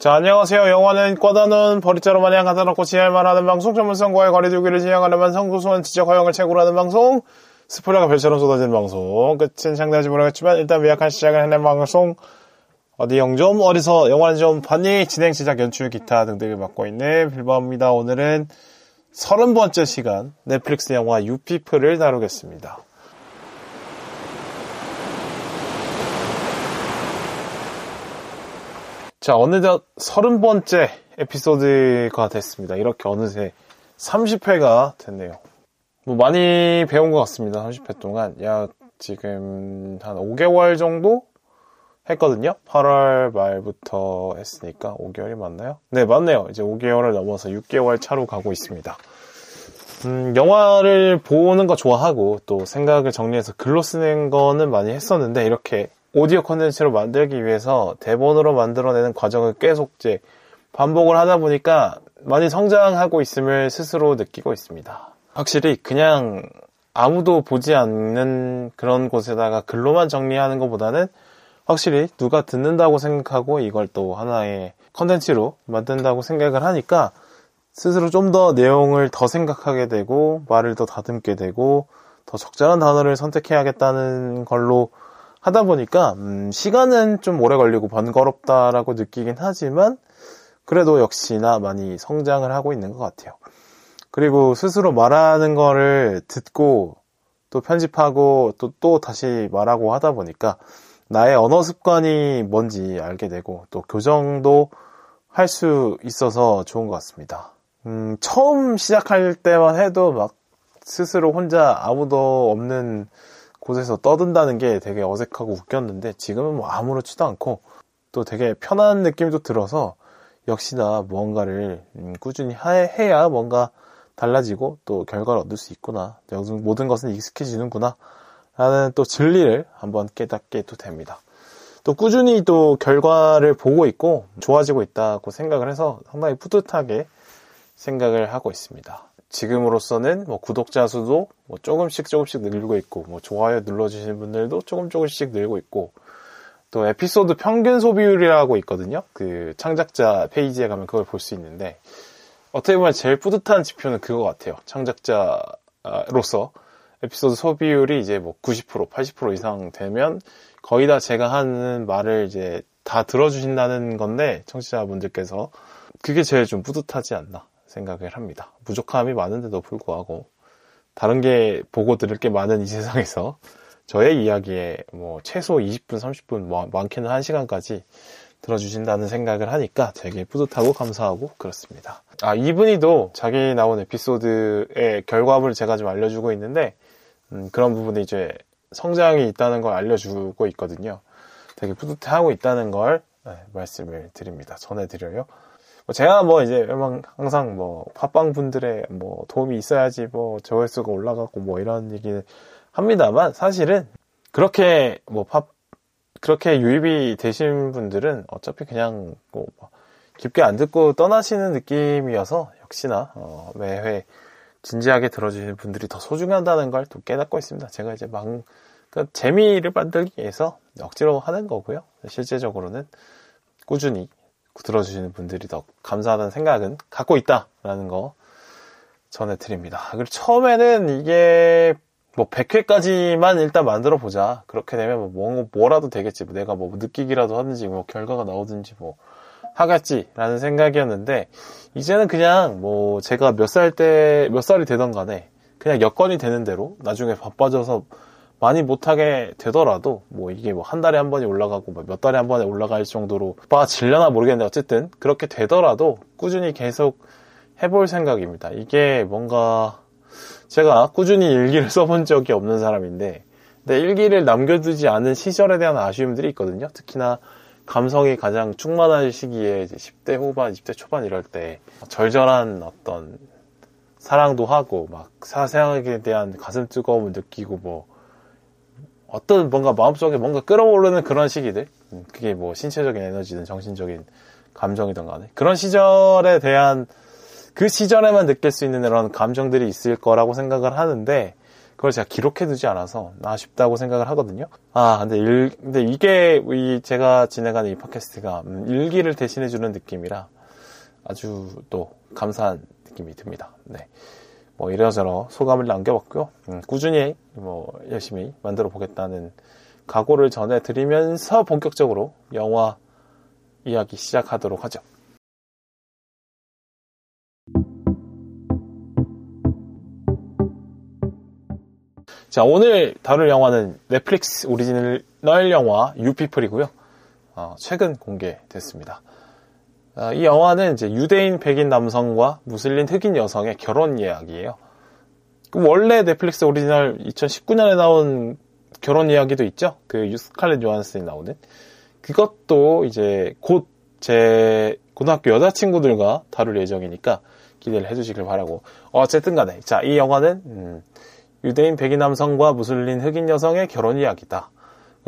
자, 안녕하세요. 영화는 꽂아놓은 버리자로 마냥 가다놓고 지할만 하는 방송, 전문성과의 거리두기를 지향하는 방송, 구수한 지적 허용을 채굴 하는 방송, 스포일러가 별처럼 쏟아지는 방송, 끝은 상당하지 모르겠지만 일단 미약한 시작을 해낸 방송, 어디 영좀, 어디서 영화는 좀 봤니? 진행, 제작, 연출, 기타 등등을 맡고 있는 빌바입니다. 오늘은 서른 번째 시간 넷플릭스 영화 유피플을 다루겠습니다. 자, 어느덧 서른 번째 에피소드가 됐습니다. 이렇게 어느새 30회가 됐네요. 뭐 많이 배운 것 같습니다. 30회 동안. 약 지금 한 5개월 정도 했거든요. 8월 말부터 했으니까 5개월이 맞나요? 네, 맞네요. 이제 5개월을 넘어서 6개월 차로 가고 있습니다. 음, 영화를 보는 거 좋아하고 또 생각을 정리해서 글로 쓰는 거는 많이 했었는데 이렇게 오디오 컨텐츠로 만들기 위해서 대본으로 만들어내는 과정을 계속 이제 반복을 하다 보니까 많이 성장하고 있음을 스스로 느끼고 있습니다. 확실히 그냥 아무도 보지 않는 그런 곳에다가 글로만 정리하는 것보다는 확실히 누가 듣는다고 생각하고 이걸 또 하나의 컨텐츠로 만든다고 생각을 하니까 스스로 좀 더 내용을 더 생각하게 되고 말을 더 다듬게 되고 더 적절한 단어를 선택해야겠다는 걸로 하다 보니까 음, 시간은 좀 오래 걸리고 번거롭다라고 느끼긴 하지만 그래도 역시나 많이 성장을 하고 있는 것 같아요. 그리고 스스로 말하는 거를 듣고 또 편집하고 또, 또 다시 말하고 하다 보니까 나의 언어 습관이 뭔지 알게 되고 또 교정도 할 수 있어서 좋은 것 같습니다. 음, 처음 시작할 때만 해도 막 스스로 혼자 아무도 없는 곳에서 떠든다는 게 되게 어색하고 웃겼는데 지금은 뭐 아무렇지도 않고 또 되게 편한 느낌도 들어서 역시나 무언가를 음, 꾸준히 해야 뭔가 달라지고 또 결과를 얻을 수 있구나. 모든 것은 익숙해지는구나. 라는 또 진리를 한번 깨닫게 또 됩니다. 또 꾸준히 또 결과를 보고 있고 좋아지고 있다고 생각을 해서 상당히 뿌듯하게 생각을 하고 있습니다. 지금으로서는 뭐 구독자 수도 뭐 조금씩 조금씩 늘고 있고 뭐 좋아요 눌러주시는 분들도 조금 조금씩 늘고 있고 또 에피소드 평균 소비율이라고 있거든요. 그 창작자 페이지에 가면 그걸 볼 수 있는데 어떻게 보면 제일 뿌듯한 지표는 그거 같아요. 창작자로서 에피소드 소비율이 이제 뭐 90%, 80% 이상 되면 거의 다 제가 하는 말을 이제 다 들어주신다는 건데 청취자분들께서 그게 제일 좀 뿌듯하지 않나 생각을 합니다. 부족함이 많은데도 불구하고 다른 게 보고 들을 게 많은 이 세상에서 저의 이야기에 뭐 최소 20분, 30분, 뭐 많게는 1시간까지 들어주신다는 생각을 하니까 되게 뿌듯하고 감사하고 그렇습니다. 아, 이분이도 자기 나온 에피소드의 결과물을 제가 좀 알려주고 있는데, 음, 그런 부분이 이제 성장이 있다는 걸 알려주고 있거든요. 되게 뿌듯해하고 있다는 걸 네, 말씀을 드립니다. 전해드려요. 뭐 제가 뭐 이제 항상 뭐 팟빵 분들의 뭐 도움이 있어야지 뭐 조회수가 올라가고 뭐 이런 얘기를 합니다만 사실은 그렇게 뭐 팝, 그렇게 유입이 되신 분들은 어차피 그냥 뭐 깊게 안 듣고 떠나시는 느낌이어서 역시나 어 매회 진지하게 들어주시는 분들이 더 소중하다는 걸 또 깨닫고 있습니다. 제가 이제 막 그러니까 재미를 만들기 위해서 억지로 하는 거고요. 실제적으로는 꾸준히 들어주시는 분들이 더 감사하다는 생각은 갖고 있다라는 거 전해드립니다. 그리고 처음에는 이게 뭐 100회까지만 일단 만들어 보자. 그렇게 되면 뭐, 뭐 라도 되겠지. 뭐 내가 뭐 느끼기라도 하든지 뭐 결과가 나오든지 뭐 하겠지라는 생각이었는데 이제는 그냥 뭐 제가 몇 살 때 몇 살이 되던 간에 그냥 여건이 되는 대로 나중에 바빠져서 많이 못하게 되더라도 뭐 이게 뭐 한 달에 한 번이 올라가고 뭐몇 달에 한 번에 올라갈 정도로 빠질려나 모르겠는데 어쨌든 그렇게 되더라도 꾸준히 계속 해볼 생각입니다. 이게 뭔가 제가 꾸준히 일기를 써본 적이 없는 사람인데, 근데 일기를 남겨두지 않은 시절에 대한 아쉬움들이 있거든요. 특히나 감성이 가장 충만한 시기에 10대 후반, 20대 초반 이럴 때 절절한 어떤 사랑도 하고 막 사생학에 대한 가슴 뜨거움을 느끼고 뭐 어떤 뭔가 마음속에 뭔가 끌어오르는 그런 시기들 음, 그게 뭐 신체적인 에너지든 정신적인 감정이든 간에 그런 시절에 대한 그 시절에만 느낄 수 있는 이런 감정들이 있을 거라고 생각을 하는데 그걸 제가 기록해두지 않아서 아쉽다고 생각을 하거든요. 아, 근데 일, 근데 이게 이 제가 진행하는 이 팟캐스트가 음, 일기를 대신해주는 느낌이라 아주 또 감사한 느낌이 듭니다. 네. 뭐 이래저래 소감을 남겨봤고요. 음, 꾸준히 뭐 열심히 만들어 보겠다는 각오를 전해드리면서 본격적으로 영화 이야기 시작하도록 하죠. 자, 오늘 다룰 영화는 넷플릭스 오리지널 영화 You People이고요. 어, 최근 공개됐습니다. 어, 이 영화는 이제 유대인 백인 남성과 무슬림 흑인 여성의 결혼 이야기예요. 원래 넷플릭스 오리지널 2019년에 나온 결혼 이야기도 있죠. 그 스칼렛 요한슨이 나오는 그것도 이제 곧 제 고등학교 여자친구들과 다룰 예정이니까 기대를 해주시길 바라고 어쨌든 간에 자 이 영화는 음, 유대인 백인 남성과 무슬림 흑인 여성의 결혼 이야기다.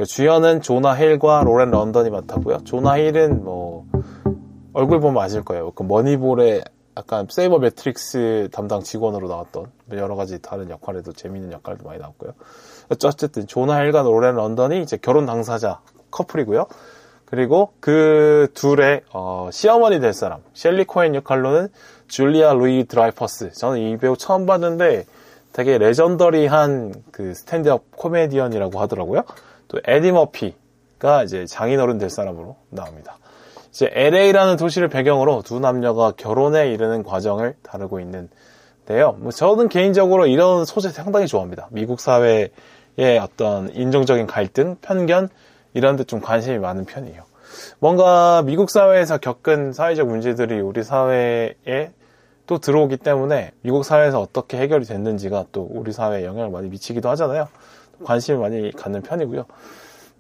주연은 조나 힐과 로렌 런던이 맡았고요. 조나 힐은 뭐 얼굴 보면 아실 거예요. 그 머니볼의 약간 sabermetrics 담당 직원으로 나왔던 여러 가지 다른 역할에도 재미있는 역할도 많이 나왔고요. 어쨌든 조나 힐과 로렌 런던이 이제 결혼 당사자 커플이고요. 그리고 그 둘의 어, 시어머니 될 사람 셸리 코엔 역할로는 줄리아 루이 드라이퍼스. 저는 이 배우 처음 봤는데 되게 legendary한 그 stand-up 코미디언이라고 하더라고요. 또 에디 머피가 이제 장인어른 될 사람으로 나옵니다. 이제 LA라는 도시를 배경으로 두 남녀가 결혼에 이르는 과정을 다루고 있는데요. 뭐 저는 개인적으로 이런 소재 상당히 좋아합니다. 미국 사회의 어떤 인종적인 갈등, 편견 이런 데 좀 관심이 많은 편이에요. 뭔가 미국 사회에서 겪은 사회적 문제들이 우리 사회에 또 들어오기 때문에 미국 사회에서 어떻게 해결이 됐는지가 또 우리 사회에 영향을 많이 미치기도 하잖아요. 관심을 많이 갖는 편이고요.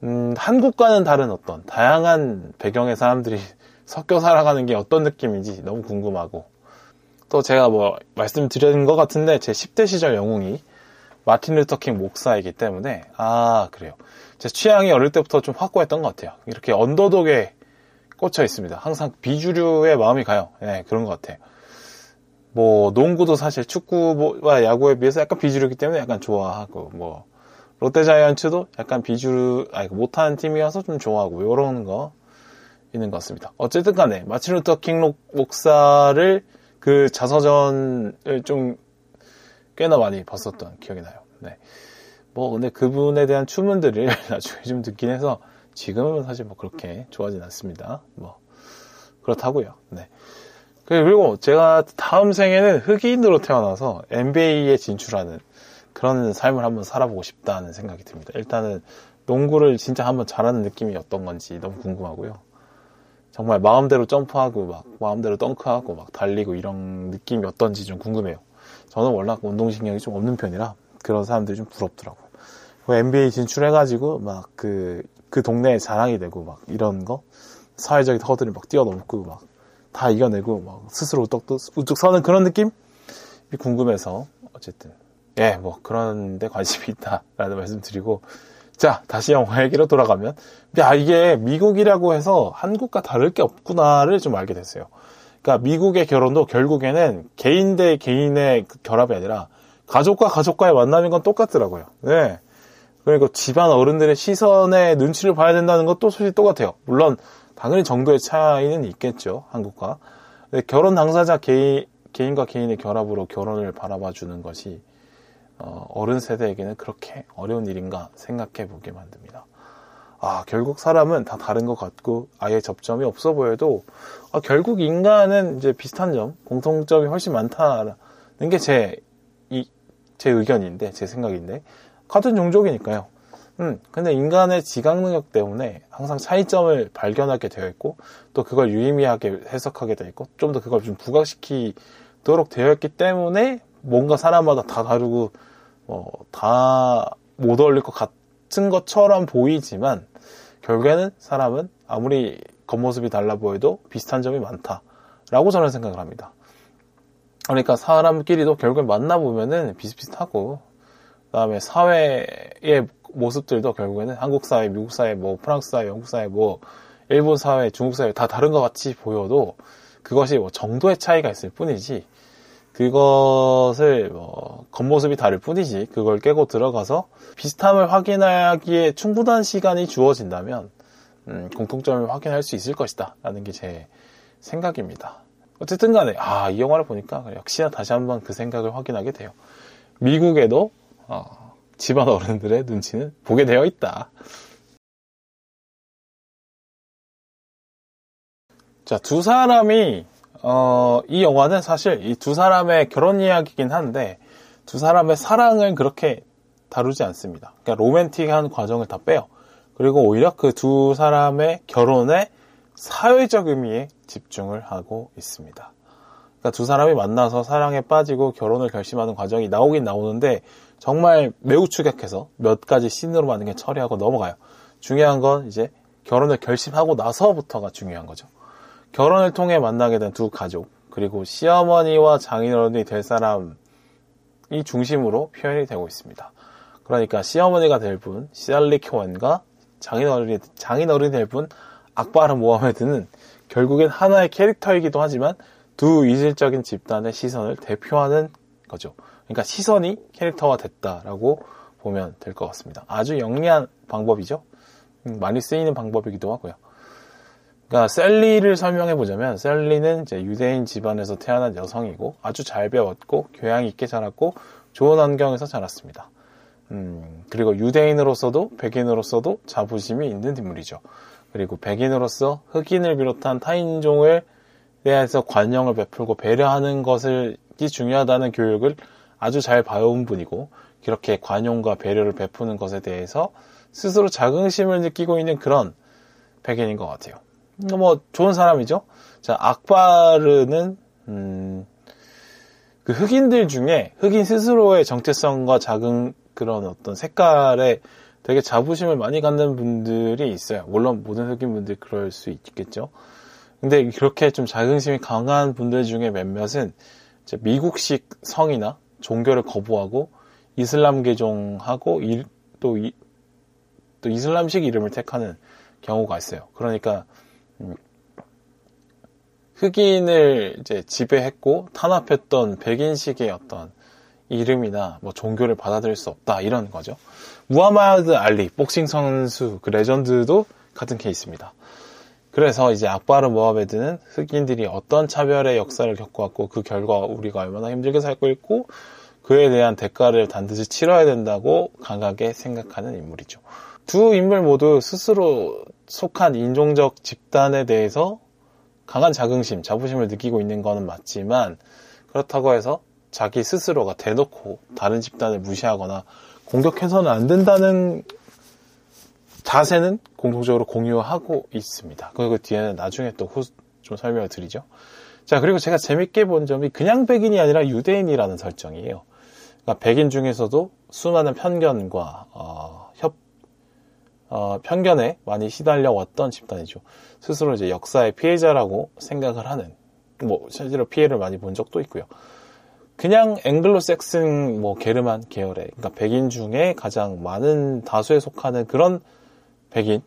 음, 한국과는 다른 어떤 다양한 배경의 사람들이 섞여 살아가는 게 어떤 느낌인지 너무 궁금하고 또 제가 뭐 말씀드린 것 같은데 제 10대 시절 영웅이 마틴 루터킹 목사이기 때문에 아 그래요. 제 취향이 어릴 때부터 좀 확고했던 것 같아요. 이렇게 언더독에 꽂혀 있습니다. 항상 비주류의 마음이 가요. 네, 그런 것 같아요. 뭐 농구도 사실 축구와 야구에 비해서 약간 비주류기 때문에 약간 좋아하고 뭐 롯데자이언츠도 약간 비주류 아니 그 못하는 팀이어서 좀 좋아하고 이런 거 있는 것 같습니다. 어쨌든 간에 마틴 루터 킹 목사를 그 자서전을 좀 꽤나 많이 봤었던 기억이 나요. 네. 뭐 근데 그분에 대한 추문들을 나중에 좀 듣긴 해서 지금은 사실 뭐 그렇게 좋아하진 않습니다. 뭐 그렇다고요. 네. 그리고 제가 다음 생에는 흑인으로 태어나서 NBA에 진출하는 그런 삶을 한번 살아보고 싶다는 생각이 듭니다. 일단은 농구를 진짜 한번 잘하는 느낌이 어떤 건지 너무 궁금하고요. 정말 마음대로 점프하고 막 마음대로 덩크하고 막 달리고 이런 느낌이 어떤지 좀 궁금해요. 저는 워낙 운동신경이 좀 없는 편이라 그런 사람들이 좀 부럽더라고요. NBA 진출해가지고 막 그, 그 동네에 자랑이 되고 막 이런 거 사회적인 허들을 막 뛰어넘고 막 다 이겨내고 막 스스로 우뚝, 우뚝 서는 그런 느낌이 궁금해서 어쨌든 예 뭐 그런데 관심이 있다라는 말씀드리고 자 다시 영화 얘기로 돌아가면 야 이게 미국이라고 해서 한국과 다를 게 없구나를 좀 알게 됐어요. 그러니까 미국의 결혼도 결국에는 개인 대 개인의 그 결합이 아니라 가족과 가족과의 만남인 건 똑같더라고요. 네. 그리고 집안 어른들의 시선에 눈치를 봐야 된다는 것도 솔직히 똑같아요. 물론 당연히 정도의 차이는 있겠죠. 한국과. 결혼 당사자 개인, 개인과 개인의 결합으로 결혼을 바라봐 주는 것이 어, 어른 세대에게는 그렇게 어려운 일인가 생각해 보게 만듭니다. 아, 결국 사람은 다 다른 것 같고 아예 접점이 없어 보여도 아, 결국 인간은 이제 비슷한 점, 공통점이 훨씬 많다는 게 제, 이, 제 의견인데, 제 생각인데, 같은 종족이니까요. 음, 근데 인간의 지각 능력 때문에 항상 차이점을 발견하게 되어 있고, 또 그걸 유의미하게 해석하게 되어 있고, 좀 더 그걸 좀 부각시키도록 되어 있기 때문에, 뭔가 사람마다 다 다르고, 어, 다못 어울릴 것 같은 것처럼 보이지만, 결국에는 사람은 아무리 겉모습이 달라 보여도 비슷한 점이 많다라고 저는 생각을 합니다. 그러니까 사람끼리도 결국엔 만나보면은 비슷비슷하고, 그 다음에 사회의 모습들도 결국에는 한국 사회, 미국 사회, 뭐 프랑스 사회, 영국 사회, 뭐 일본 사회, 중국 사회 다 다른 것 같이 보여도 그것이 뭐 정도의 차이가 있을 뿐이지 그것을 뭐 겉모습이 다를 뿐이지 그걸 깨고 들어가서 비슷함을 확인하기에 충분한 시간이 주어진다면 음, 공통점을 확인할 수 있을 것이다 라는 게 제 생각입니다. 어쨌든 간에 아 이 영화를 보니까 역시나 다시 한번 그 생각을 확인하게 돼요. 미국에도 어, 집안 어른들의 눈치는 보게 되어 있다. 자, 두 사람이 어, 이 영화는 사실 이 두 사람의 결혼 이야기긴 한데 두 사람의 사랑을 그렇게 다루지 않습니다. 그러니까 로맨틱한 과정을 다 빼요. 그리고 오히려 그 두 사람의 결혼의 사회적 의미에 집중을 하고 있습니다. 그러니까 두 사람이 만나서 사랑에 빠지고 결혼을 결심하는 과정이 나오긴 나오는데 정말 매우 추격해서 몇 가지 씬으로 만든 게 처리하고 넘어가요. 중요한 건 이제 결혼을 결심하고 나서부터가 중요한 거죠. 결혼을 통해 만나게 된 두 가족, 그리고 시어머니와 장인어른이 될 사람 이 중심으로 표현이 되고 있습니다. 그러니까 시어머니가 될 분, 시알리 큐원과 장인어른이, 장인어른이 될 분, 악바르 모하메드는 결국엔 하나의 캐릭터이기도 하지만 두 이질적인 집단의 시선을 대표하는 거죠. 그러니까 시선이 캐릭터화 됐다라고 보면 될 것 같습니다. 아주 영리한 방법이죠. 음, 많이 쓰이는 방법이기도 하고요. 그러니까 셀리를 설명해 보자면 셀리는 이제 유대인 집안에서 태어난 여성이고 아주 잘 배웠고 교양 있게 자랐고 좋은 환경에서 자랐습니다. 음, 그리고 유대인으로서도 백인으로서도 자부심이 있는 인물이죠. 그리고 백인으로서 흑인을 비롯한 타인종을 대해서 관용을 베풀고 배려하는 것이 중요하다는 교육을 아주 잘 봐온 분이고 그렇게 관용과 배려를 베푸는 것에 대해서 스스로 자긍심을 느끼고 있는 그런 백인인 것 같아요. 뭐 좋은 사람이죠. 자 악바르는 음, 그 흑인들 중에 흑인 스스로의 정체성과 작은 그런 어떤 색깔에 되게 자부심을 많이 갖는 분들이 있어요. 물론 모든 흑인 분들이 그럴 수 있겠죠. 근데 그렇게 좀 자긍심이 강한 분들 중에 몇몇은 미국식 성이나 종교를 거부하고 이슬람 개종하고 또, 또 이슬람식 이름을 택하는 경우가 있어요. 그러니까 음, 흑인을 이제 지배했고 탄압했던 백인식의 어떤 이름이나 뭐 종교를 받아들일 수 없다 이런 거죠. 무하마드 알리 복싱 선수 그 legend도 같은 케이스입니다. 그래서 이제 악바르 모하메드는 흑인들이 어떤 차별의 역사를 겪어왔고 그 결과 우리가 얼마나 힘들게 살고 있고 그에 대한 대가를 반드시 치러야 된다고 강하게 생각하는 인물이죠. 두 인물 모두 스스로 속한 인종적 집단에 대해서 강한 자긍심, 자부심을 느끼고 있는 것은 맞지만 그렇다고 해서 자기 스스로가 대놓고 다른 집단을 무시하거나 공격해서는 안 된다는 자세는 공통적으로 공유하고 있습니다. 그리고 뒤에는 나중에 또 좀 설명을 드리죠. 자, 그리고 제가 재밌게 본 점이 그냥 백인이 아니라 유대인이라는 설정이에요. 그러니까 백인 중에서도 수많은 편견과 어, 협 어, 편견에 많이 시달려 왔던 집단이죠. 스스로 이제 역사의 피해자라고 생각을 하는 뭐 실제로 피해를 많이 본 적도 있고요. 그냥 앵글로색슨 뭐 게르만 계열의 그러니까 백인 중에 가장 많은 다수에 속하는 그런 백인을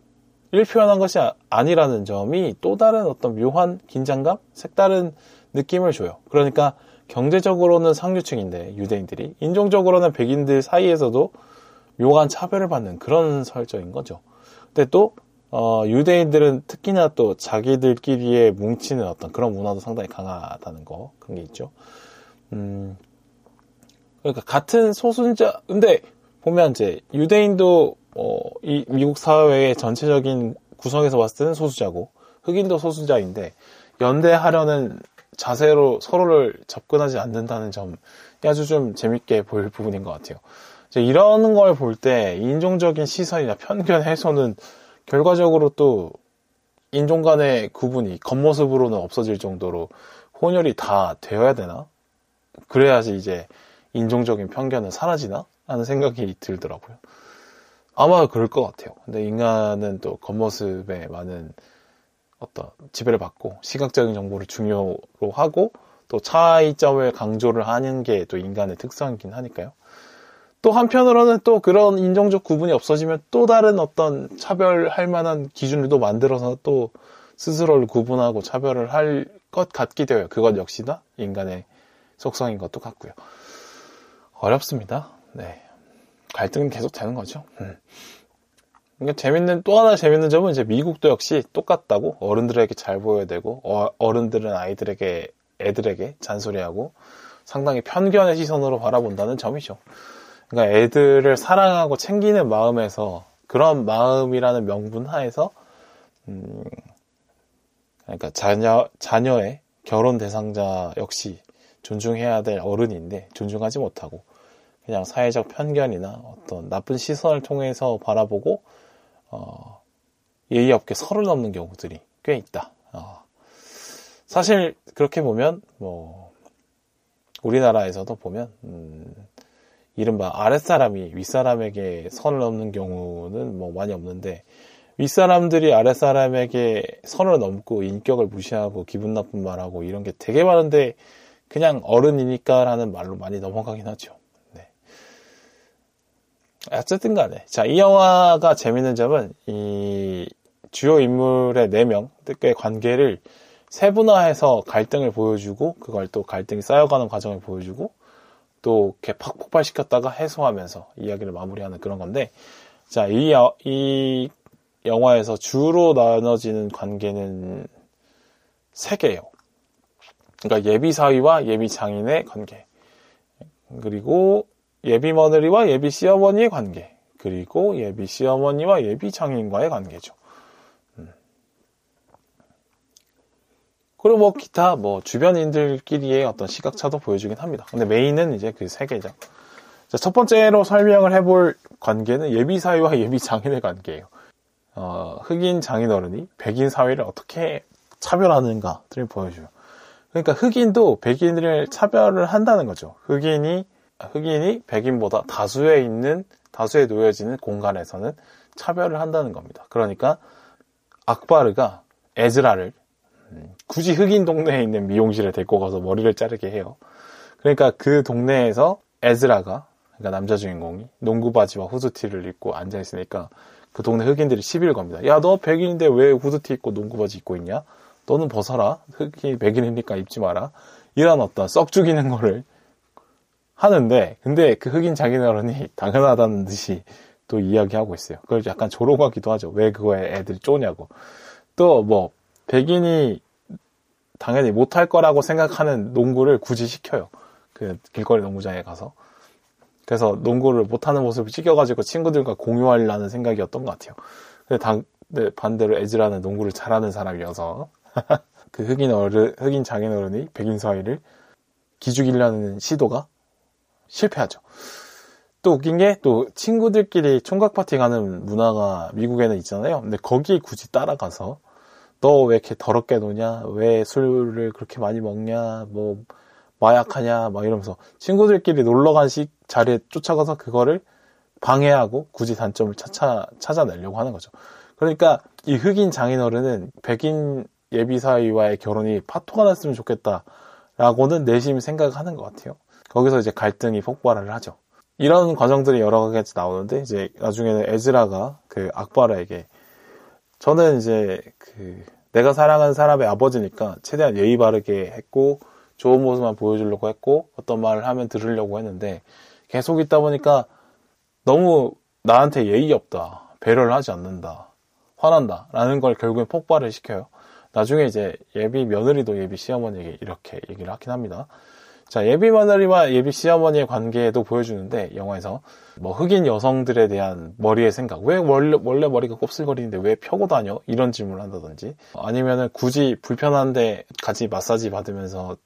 표현한 것이 아니라는 점이 또 다른 어떤 묘한 긴장감, 색다른 느낌을 줘요. 그러니까 경제적으로는 상류층인데 유대인들이 인종적으로는 백인들 사이에서도 묘한 차별을 받는 그런 설정인 거죠. 근데 또 어, 유대인들은 특히나 또 자기들끼리의 뭉치는 어떤 그런 문화도 상당히 강하다는 거 그런 게 있죠. 음, 그러니까 같은 소수자 근데 보면 이제 유대인도 어, 이 미국 사회의 전체적인 구성에서 봤을 때는 소수자고 흑인도 소수자인데 연대하려는 자세로 서로를 접근하지 않는다는 점이 아주 좀 재밌게 보일 부분인 것 같아요. 이런 걸 볼 때 인종적인 시선이나 편견 해소는 결과적으로 또 인종 간의 구분이 겉모습으로는 없어질 정도로 혼혈이 다 되어야 되나? 그래야지 이제 인종적인 편견은 사라지나? 하는 생각이 들더라고요. 아마 그럴 것 같아요. 근데 인간은 또 겉모습에 많은 어떤 지배를 받고 시각적인 정보를 중요로 하고 또 차이점을 강조를 하는 게 또 인간의 특성이긴 하니까요. 또 한편으로는 또 그런 인종적 구분이 없어지면 또 다른 어떤 차별할 만한 기준을 또 만들어서 또 스스로를 구분하고 차별을 할 것 같기도 해요. 그것 역시나 인간의 속성인 것도 같고요. 어렵습니다. 네. 갈등은 계속 되는 거죠. 음. 그러니까 재밌는 또 하나 재밌는 점은 이제 미국도 역시 똑같다고 어른들에게 잘 보여야 되고 어, 른들은 아이들에게 애들에게 잔소리하고 상당히 편견의 시선으로 바라본다는 점이죠. 그러니까 애들을 사랑하고 챙기는 마음에서 그런 마음이라는 명분 하에서 음, 그러니까 자녀 자녀의 결혼 대상자 역시 존중해야 될 어른인데 존중하지 못하고 그냥 사회적 편견이나 어떤 나쁜 시선을 통해서 바라보고 어, 예의 없게 설을 넘는 경우들이 꽤 있다. 어, 사실 그렇게 보면 뭐 우리나라에서도 보면 음, 이른바 아랫사람이 윗사람에게 선을 넘는 경우는 뭐 많이 없는데 윗사람들이 아랫사람에게 선을 넘고 인격을 무시하고 기분 나쁜 말하고 이런 게 되게 많은데 그냥 어른이니까 라는 말로 많이 넘어가긴 하죠. 네. 어쨌든 간에. 자, 이 영화가 재밌는 점은 이 주요 인물의 4명의 관계를 세분화해서 갈등을 보여주고 그걸 또 갈등이 쌓여가는 과정을 보여주고 또 이렇게 팍 폭발시켰다가 해소하면서 이야기를 마무리하는 그런 건데 자, 이, 이 영화에서 주로 나눠지는 관계는 세 개예요. 그러니까 예비 사위와 예비 장인의 관계. 그리고 예비 며느리와 예비 시어머니의 관계. 그리고 예비 시어머니와 예비 장인과의 관계죠. 그리고 뭐 기타 뭐 주변인들끼리의 어떤 시각차도 보여주긴 합니다. 근데 메인은 이제 그 세 개죠. 자, 첫 번째로 설명을 해볼 관계는 예비 사위와 예비 장인의 관계예요. 어, 흑인 장인어른이 백인 사회를 어떻게 차별하는가를 보여줘요. 그러니까 흑인도 백인을 차별을 한다는 거죠. 흑인이 흑인이 백인보다 다수에 있는 다수에 놓여지는 공간에서는 차별을 한다는 겁니다. 그러니까 악바르가 에즈라를 음, 굳이 흑인 동네에 있는 미용실에 데리고 가서 머리를 자르게 해요. 그러니까 그 동네에서 에즈라가 그러니까 남자 주인공이 농구 바지와 후드티를 입고 앉아 있으니까 그 동네 흑인들이 시비를 겁니다. 야, 너 백인인데 왜 후드티 입고 농구 바지 입고 있냐? 너는 벗어라. 흑인 백인이니까 입지 마라. 이런 어떤 썩 죽이는 거를 하는데, 근데 그 흑인 어른이 당연하다는 듯이 또 이야기하고 있어요. 그걸 약간 조롱하기도 하죠. 왜 그거에 애들이 쪼냐고. 또 뭐, 백인이 당연히 못할 거라고 생각하는 농구를 굳이 시켜요. 그 길거리 농구장에 가서. 그래서 농구를 못하는 모습을 찍어가지고 친구들과 공유하려는 생각이었던 것 같아요. 근데 당, 네, 반대로 에즈라는 농구를 잘하는 사람이어서 그 흑인 어른, 흑인 장인 어른이 백인 사회를 기죽이려는 시도가 실패하죠. 또 웃긴 게 또 친구들끼리 총각 파티 가는 문화가 미국에는 있잖아요. 근데 거기 굳이 따라가서 너 왜 이렇게 더럽게 노냐? 왜 술을 그렇게 많이 먹냐? 뭐 마약하냐? 막 이러면서 친구들끼리 놀러 간 시, 자리에 쫓아가서 그거를 방해하고 굳이 단점을 찾아, 찾아내려고 하는 거죠. 그러니까 이 흑인 장인어른은 백인 예비사위와의 결혼이 파토가 났으면 좋겠다라고는 내심 생각하는 것 같아요. 거기서 이제 갈등이 폭발을 하죠. 이런 과정들이 여러 가지 나오는데 이제 나중에는 에즈라가 그 악바라에게 저는 이제 그 내가 사랑하는 사람의 아버지니까 최대한 예의 바르게 했고 좋은 모습만 보여주려고 했고 어떤 말을 하면 들으려고 했는데 계속 있다 보니까 너무 나한테 예의 없다. 배려를 하지 않는다. 화난다. 라는 걸 결국엔 폭발을 시켜요. 나중에 이제 예비 며느리도 예비 시어머니에게 이렇게 얘기를 하긴 합니다. 자, 예비 며느리와 예비 시어머니의 관계도 보여주는데, 영화에서. 뭐, 흑인 여성들에 대한 머리의 생각. 왜 원래, 원래 머리가 곱슬거리는데 왜 펴고 다녀? 이런 질문을 한다든지. 아니면은 굳이 불편한데 같이 마사지 받으면서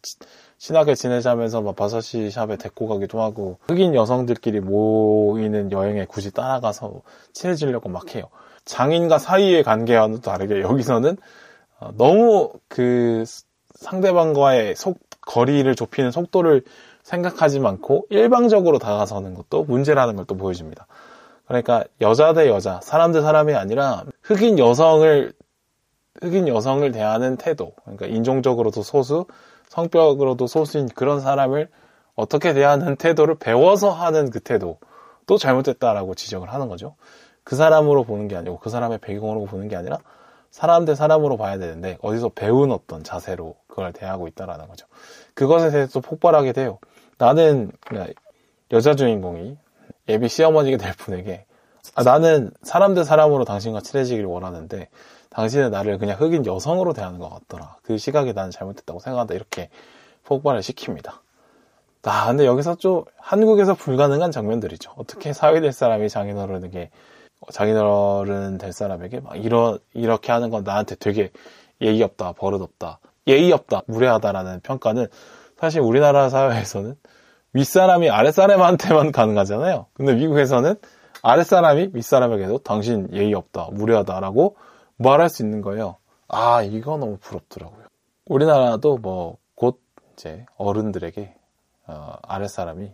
친하게 지내자면서 막 바사시 샵에 데리고 가기도 하고, 흑인 여성들끼리 모이는 여행에 굳이 따라가서 친해지려고 막 해요. 장인과 사이의 관계와는 다르게 여기서는 어, 너무 그 상대방과의 속, 거리를 좁히는 속도를 생각하지 않고 일방적으로 다가서는 것도 문제라는 걸 또 보여줍니다. 그러니까 여자 대 여자, 사람 대 사람이 아니라 흑인 여성을 흑인 여성을 대하는 태도, 그러니까 인종적으로도 소수, 성격으로도 소수인 그런 사람을 어떻게 대하는 태도를 배워서 하는 그 태도 또 잘못됐다라고 지적을 하는 거죠. 그 사람으로 보는 게 아니고 그 사람의 배경으로 보는 게 아니라 사람 대 사람으로 봐야 되는데 어디서 배운 어떤 자세로 그걸 대하고 있다라는 거죠. 그것에 대해서 폭발하게 돼요. 나는 여자 주인공이 예비 시어머니가 될 분에게 아, 나는 사람 대 사람으로 당신과 친해지기를 원하는데 당신은 나를 그냥 흑인 여성으로 대하는 것 같더라. 그 시각이 나는 잘못됐다고 생각한다. 이렇게 폭발을 시킵니다. 아, 근데 여기서 좀 한국에서 불가능한 장면들이죠. 어떻게 사회 될 사람이 장인어른에게 장인어른 될 사람에게 막 이러, 이렇게 하는 건 나한테 되게 예의 없다, 버릇 없다, 예의 없다, 무례하다라는 평가는 사실 우리나라 사회에서는 윗사람이 아랫사람한테만 가능하잖아요. 근데 미국에서는 아랫사람이 윗사람에게도 당신 예의 없다, 무례하다라고 말할 수 있는 거예요. 아, 이거 너무 부럽더라고요. 우리나라도 뭐 곧 이제 어른들에게 어, 아랫사람이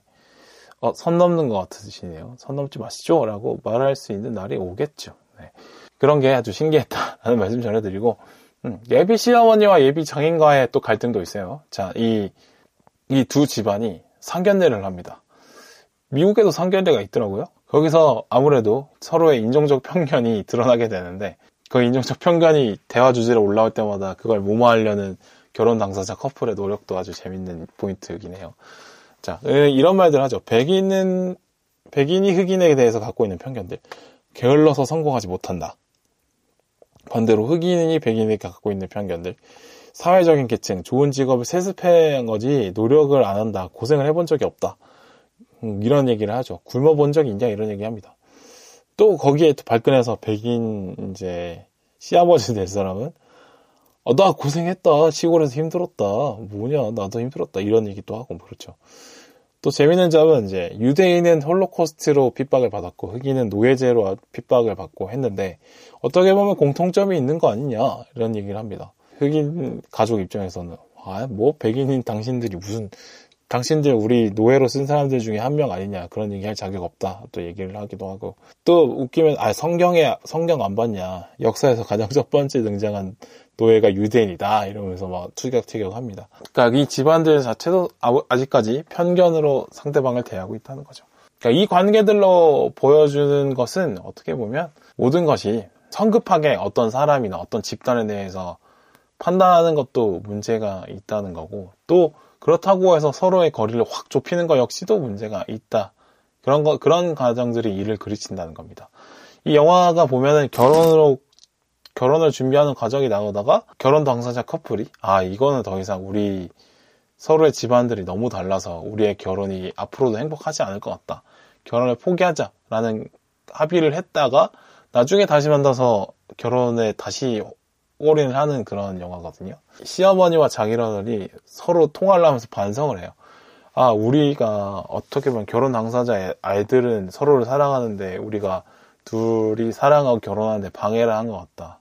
어, 선 넘는 것 같으시네요. 선 넘지 마시죠. 라고 말할 수 있는 날이 오겠죠. 네. 그런 게 아주 신기했다라는 말씀 전해드리고, 음, 예비 시어머니와 예비 장인과의 또 갈등도 있어요. 자, 이, 이 두 집안이 상견례를 합니다. 미국에도 상견례가 있더라고요. 거기서 아무래도 서로의 인종적 편견이 드러나게 되는데, 그 인종적 편견이 대화 주제로 올라올 때마다 그걸 모모하려는 결혼 당사자 커플의 노력도 아주 재밌는 포인트이긴 해요. 자, 이런 말들 하죠. 백인은, 백인이 흑인에 대해서 갖고 있는 편견들. 게을러서 성공하지 못한다. 반대로 흑인이 백인에게 갖고 있는 편견들. 사회적인 계층, 좋은 직업을 세습한 거지 노력을 안 한다. 고생을 해본 적이 없다. 음, 이런 얘기를 하죠. 굶어본 적이 있냐 이런 얘기 합니다. 또 거기에 또 발끈해서 백인 이제 시아버지 될 사람은 어, 나 고생했다. 시골에서 힘들었다. 뭐냐. 나도 힘들었다. 이런 얘기도 하고, 그렇죠. 또 재밌는 점은 이제 유대인은 홀로코스트로 핍박을 받았고 흑인은 노예제로 핍박을 받고 했는데 어떻게 보면 공통점이 있는 거 아니냐 이런 얘기를 합니다. 흑인 가족 입장에서는 아 뭐 백인인 당신들이 무슨 당신들 우리 노예로 쓴 사람들 중에 한 명 아니냐 그런 얘기할 자격 없다 또 얘기를 하기도 하고 또 웃기면 아 성경에 성경 안 봤냐 역사에서 가장 첫 번째 등장한 노예가 유대인이다 이러면서 막 투격튀격합니다. 그러니까 이 집안들 자체도 아직까지 편견으로 상대방을 대하고 있다는 거죠. 그러니까 이 관계들로 보여주는 것은 어떻게 보면 모든 것이 성급하게 어떤 사람이나 어떤 집단에 대해서 판단하는 것도 문제가 있다는 거고 또 그렇다고 해서 서로의 거리를 확 좁히는 것 역시도 문제가 있다. 그런 거 그런 가정들이 이를 그르친다는 겁니다. 이 영화가 보면은 결혼으로 결혼을 준비하는 과정이 나오다가 결혼 당사자 커플이 아 이거는 더 이상 우리 서로의 집안들이 너무 달라서 우리의 결혼이 앞으로도 행복하지 않을 것 같다. 결혼을 포기하자라는 합의를 했다가 나중에 다시 만나서 결혼에 다시 올인을 하는 그런 영화거든요. 시어머니와 장인어른이 서로 통화를 하면서 반성을 해요. 아, 우리가 어떻게 보면 결혼 당사자의 아이들은 서로를 사랑하는데 우리가 둘이 사랑하고 결혼하는데 방해를 한 것 같다.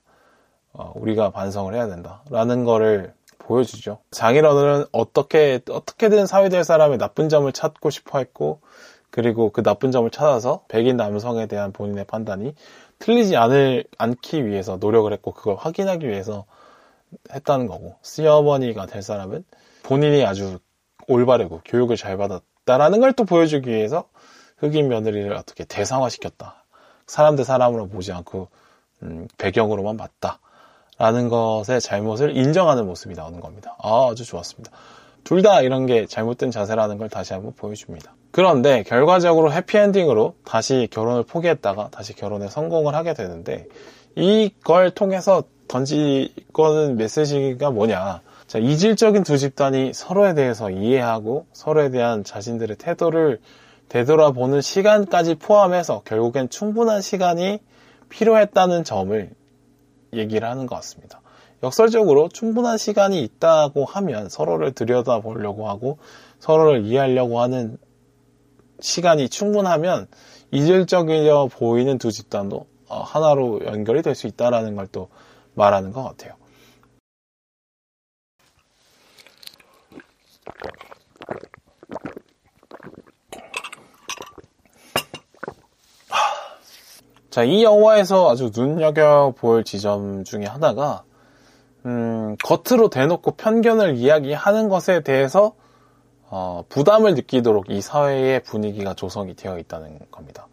어, 우리가 반성을 해야 된다라는 거를 보여주죠. 장인어른은 어떻게 어떻게든 사회될 사람의 나쁜 점을 찾고 싶어 했고 그리고 그 나쁜 점을 찾아서 백인 남성에 대한 본인의 판단이 틀리지 않을 않기 위해서 노력을 했고 그걸 확인하기 위해서 했다는 거고 시어머니가 될 사람은 본인이 아주 올바르고 교육을 잘 받았다라는 걸 또 보여주기 위해서 흑인 며느리를 어떻게 대상화시켰다. 사람 대 사람으로 보지 않고 음, 배경으로만 봤다. 라는 것의 잘못을 인정하는 모습이 나오는 겁니다. 아, 아주 좋았습니다. 둘 다 이런 게 잘못된 자세라는 걸 다시 한번 보여줍니다. 그런데 결과적으로 해피엔딩으로 다시 결혼을 포기했다가 다시 결혼에 성공을 하게 되는데 이걸 통해서 던지거는 메시지가 뭐냐. 자, 이질적인 두 집단이 서로에 대해서 이해하고 서로에 대한 자신들의 태도를 되돌아보는 시간까지 포함해서 결국엔 충분한 시간이 필요했다는 점을 얘기를 하는 것 같습니다. 역설적으로 충분한 시간이 있다고 하면 서로를 들여다보려고 하고 서로를 이해하려고 하는 시간이 충분하면 이질적이어 보이는 두 집단도 어, 하나로 연결이 될 수 있다는 걸 또 말하는 것 같아요. 자, 이 영화에서 아주 눈여겨볼 지점 중에 하나가, 음, 겉으로 대놓고 편견을 이야기하는 것에 대해서, 어, 부담을 느끼도록 이 사회의 분위기가 조성이 되어 있다는 겁니다.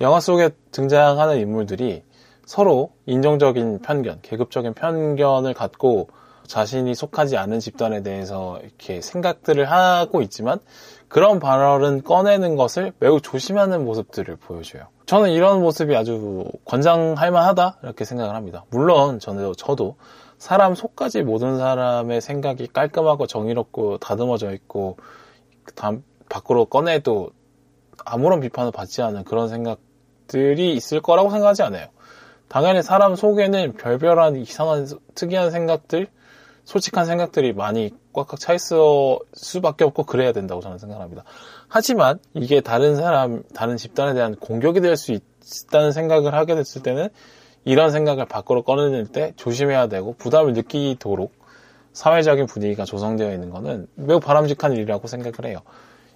영화 속에 등장하는 인물들이 서로 인종적인 편견, 계급적인 편견을 갖고 자신이 속하지 않은 집단에 대해서 이렇게 생각들을 하고 있지만 그런 발언은 꺼내는 것을 매우 조심하는 모습들을 보여줘요. 저는 이런 모습이 아주 권장할 만하다 이렇게 생각을 합니다. 물론 저는 저도 사람 속까지 모든 사람의 생각이 깔끔하고 정의롭고 다듬어져 있고 밖으로 꺼내도 아무런 비판을 받지 않은 그런 생각들이 있을 거라고 생각하지 않아요. 당연히 사람 속에는 별별한 이상한 특이한 생각들, 솔직한 생각들이 많이 꽉꽉 차 있을 수밖에 없고 그래야 된다고 저는 생각합니다. 하지만 이게 다른 사람, 다른 집단에 대한 공격이 될 수 있다는 생각을 하게 됐을 때는 이런 생각을 밖으로 꺼내낼 때 조심해야 되고 부담을 느끼도록 사회적인 분위기가 조성되어 있는 것은 매우 바람직한 일이라고 생각을 해요.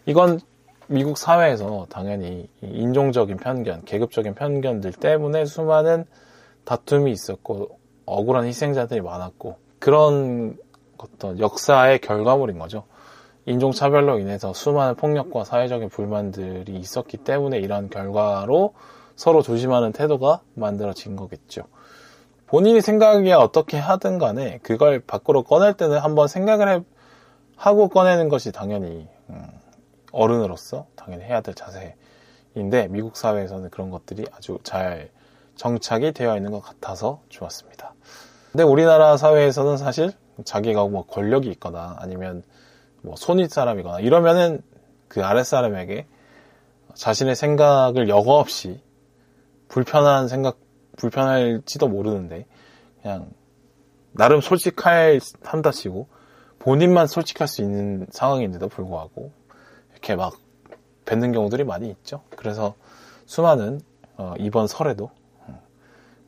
이건 미국 사회에서 당연히 인종적인 편견, 계급적인 편견들 때문에 수많은 다툼이 있었고 억울한 희생자들이 많았고 그런 어떤 역사의 결과물인 거죠. 인종차별로 인해서 수많은 폭력과 사회적인 불만들이 있었기 때문에 이런 결과로 서로 조심하는 태도가 만들어진 거겠죠. 본인이 생각이 어떻게 하든 간에 그걸 밖으로 꺼낼 때는 한번 생각을 해, 하고 꺼내는 것이 당연히 음, 어른으로서 당연히 해야 될 자세인데 미국 사회에서는 그런 것들이 아주 잘 정착이 되어 있는 것 같아서 좋았습니다. 근데 우리나라 사회에서는 사실 자기가 뭐 권력이 있거나 아니면 뭐 손윗 사람이거나 이러면은 그 아랫사람에게 자신의 생각을 여과 없이 불편한 생각, 불편할지도 모르는데 그냥 나름 솔직할 한다 치고 본인만 솔직할 수 있는 상황인데도 불구하고 이렇게 막 뱉는 경우들이 많이 있죠. 그래서 수많은 어, 이번 설에도 어,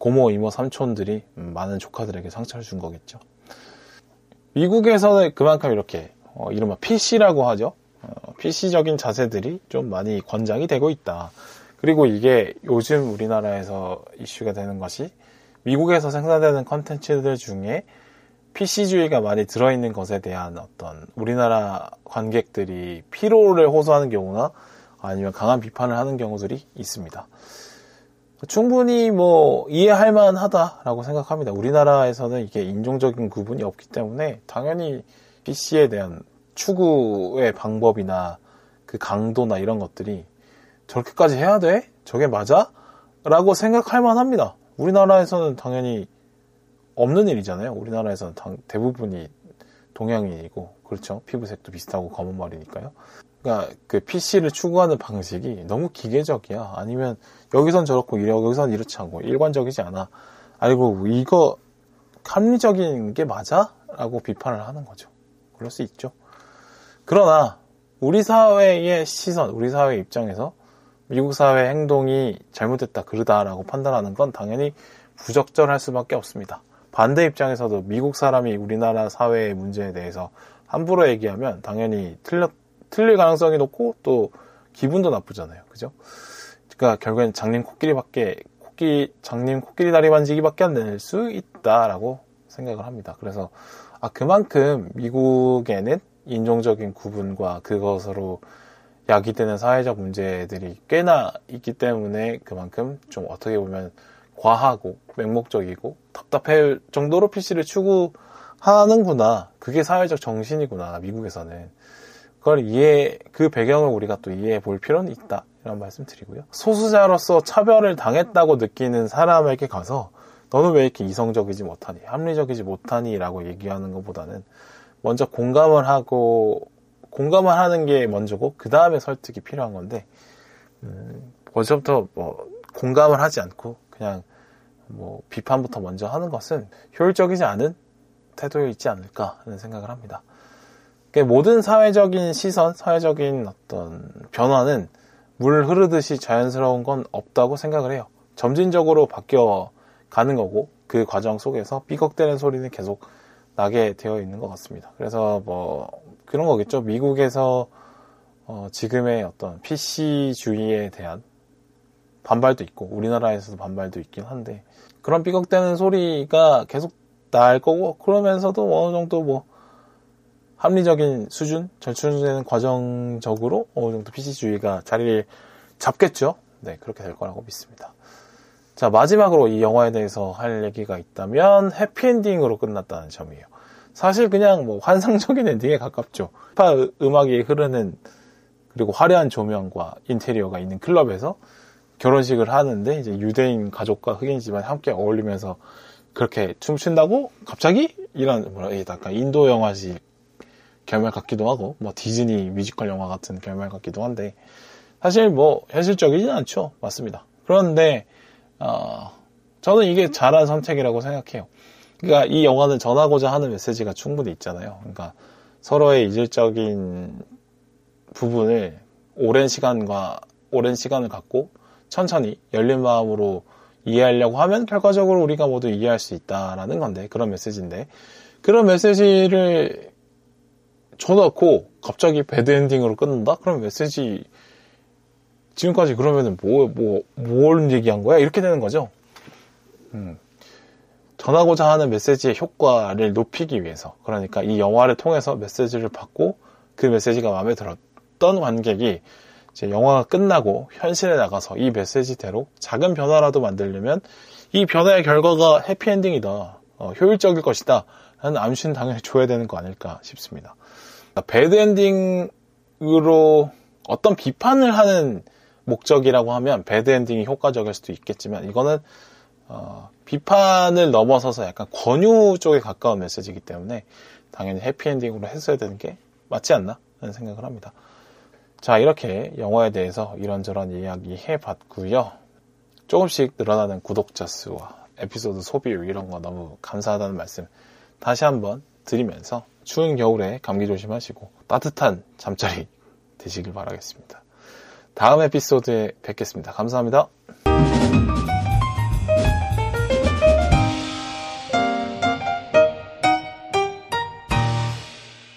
고모, 이모, 삼촌들이 많은 조카들에게 상처를 준 거겠죠. 미국에서는 그만큼 이렇게 어, 이른바 PC라고 하죠. 어, PC적인 자세들이 좀 많이 권장이 되고 있다. 그리고 이게 요즘 우리나라에서 이슈가 되는 것이 미국에서 생산되는 컨텐츠들 중에 PC주의가 많이 들어있는 것에 대한 어떤 우리나라 관객들이 피로를 호소하는 경우나 아니면 강한 비판을 하는 경우들이 있습니다. 충분히 뭐 이해할 만하다라고 생각합니다. 우리나라에서는 이게 인종적인 구분이 없기 때문에 당연히 PC에 대한 추구의 방법이나 그 강도나 이런 것들이 저렇게까지 해야 돼? 저게 맞아? 라고 생각할 만합니다. 우리나라에서는 당연히 없는 일이잖아요. 우리나라에서는 대부분이 동양인이고 그렇죠. 피부색도 비슷하고 검은 머리니까요. 그러니까 그 PC를 추구하는 방식이 너무 기계적이야. 아니면 여기선 저렇고 여기선 이렇지 않고 일관적이지 않아. 아니고 이거 합리적인 게 맞아? 라고 비판을 하는 거죠. 그럴 수 있죠. 그러나 우리 사회의 시선, 우리 사회 입장에서 미국 사회 행동이 잘못됐다, 그러다라고 판단하는 건 당연히 부적절할 수밖에 없습니다. 반대 입장에서도 미국 사람이 우리나라 사회의 문제에 대해서 함부로 얘기하면 당연히 틀렸, 틀릴 가능성이 높고 또 기분도 나쁘잖아요. 그죠? 그러니까 결국엔 장님 코끼리밖에, 코끼, 장님 코끼리 다리 만지기밖에 안 될 수 있다라고 생각을 합니다. 그래서, 아, 그만큼 미국에는 인종적인 구분과 그것으로 야기되는 사회적 문제들이 꽤나 있기 때문에 그만큼 좀 어떻게 보면 과하고 맹목적이고 답답할 정도로 PC를 추구하는구나. 그게 사회적 정신이구나. 미국에서는. 그걸 이해, 그 배경을 우리가 또 이해해 볼 필요는 있다. 이런 말씀 드리고요. 소수자로서 차별을 당했다고 느끼는 사람에게 가서 너는 왜 이렇게 이성적이지 못하니? 합리적이지 못하니? 라고 얘기하는 것보다는 먼저 공감을 하고, 공감을 하는 게 먼저고, 그 다음에 설득이 필요한 건데, 음, 벌써부터 뭐, 공감을 하지 않고, 그냥 뭐 비판부터 먼저 하는 것은 효율적이지 않은 태도에 있지 않을까 하는 생각을 합니다. 모든 사회적인 시선, 사회적인 어떤 변화는 물 흐르듯이 자연스러운 건 없다고 생각을 해요. 점진적으로 바뀌어 가는 거고 그 과정 속에서 삐걱대는 소리는 계속 나게 되어 있는 것 같습니다. 그래서 뭐 그런 거겠죠. 미국에서 어 지금의 어떤 PC주의에 대한 반발도 있고 우리나라에서도 반발도 있긴 한데 그런 삐걱대는 소리가 계속 날 거고 그러면서도 어느 정도 뭐 합리적인 수준, 절충되는 과정적으로 어느 정도 PC주의가 자리를 잡겠죠. 네, 그렇게 될 거라고 믿습니다. 자, 마지막으로 이 영화에 대해서 할 얘기가 있다면 해피엔딩으로 끝났다는 점이에요. 사실 그냥 뭐 환상적인 엔딩에 가깝죠. 파 음악이 흐르는 그리고 화려한 조명과 인테리어가 있는 클럽에서 결혼식을 하는데 이제 유대인 가족과 흑인 집안 함께 어울리면서 그렇게 춤춘다고 갑자기 이런 뭐라 약간 인도 영화식 결말 같기도 하고 뭐 디즈니 뮤지컬 영화 같은 결말 같기도 한데 사실 뭐 현실적이진 않죠. 맞습니다. 그런데 어, 저는 이게 잘한 선택이라고 생각해요. 그러니까 이 영화는 전하고자 하는 메시지가 충분히 있잖아요. 그러니까 서로의 이질적인 부분을 오랜 시간과 오랜 시간을 갖고 천천히 열린 마음으로 이해하려고 하면 결과적으로 우리가 모두 이해할 수 있다라는 건데 그런 메시지인데 그런 메시지를 줘놓고 갑자기 배드엔딩으로 끊는다? 그럼 메시지 지금까지 그러면은 뭐, 뭐, 뭘 얘기한 거야? 이렇게 되는 거죠. 음. 전하고자 하는 메시지의 효과를 높이기 위해서. 그러니까 이 영화를 통해서 메시지를 받고 그 메시지가 마음에 들었던 관객이 이제 영화가 끝나고 현실에 나가서 이 메시지대로 작은 변화라도 만들려면 이 변화의 결과가 해피엔딩이다. 어, 효율적일 것이다. 라는 암시는 당연히 줘야 되는 거 아닐까 싶습니다. 배드엔딩으로 어떤 비판을 하는 목적이라고 하면 배드엔딩이 효과적일 수도 있겠지만 이거는 어, 비판을 넘어서서 약간 권유 쪽에 가까운 메시지이기 때문에 당연히 해피엔딩으로 했어야 되는 게 맞지 않나 하는 생각을 합니다. 자 이렇게 영화에 대해서 이런저런 이야기 해봤고요. 조금씩 늘어나는 구독자 수와 에피소드 소비율 이런 거 너무 감사하다는 말씀 다시 한번 드리면서 추운 겨울에 감기 조심하시고 따뜻한 잠자리 되시길 바라겠습니다. 다음 에피소드에 뵙겠습니다. 감사합니다.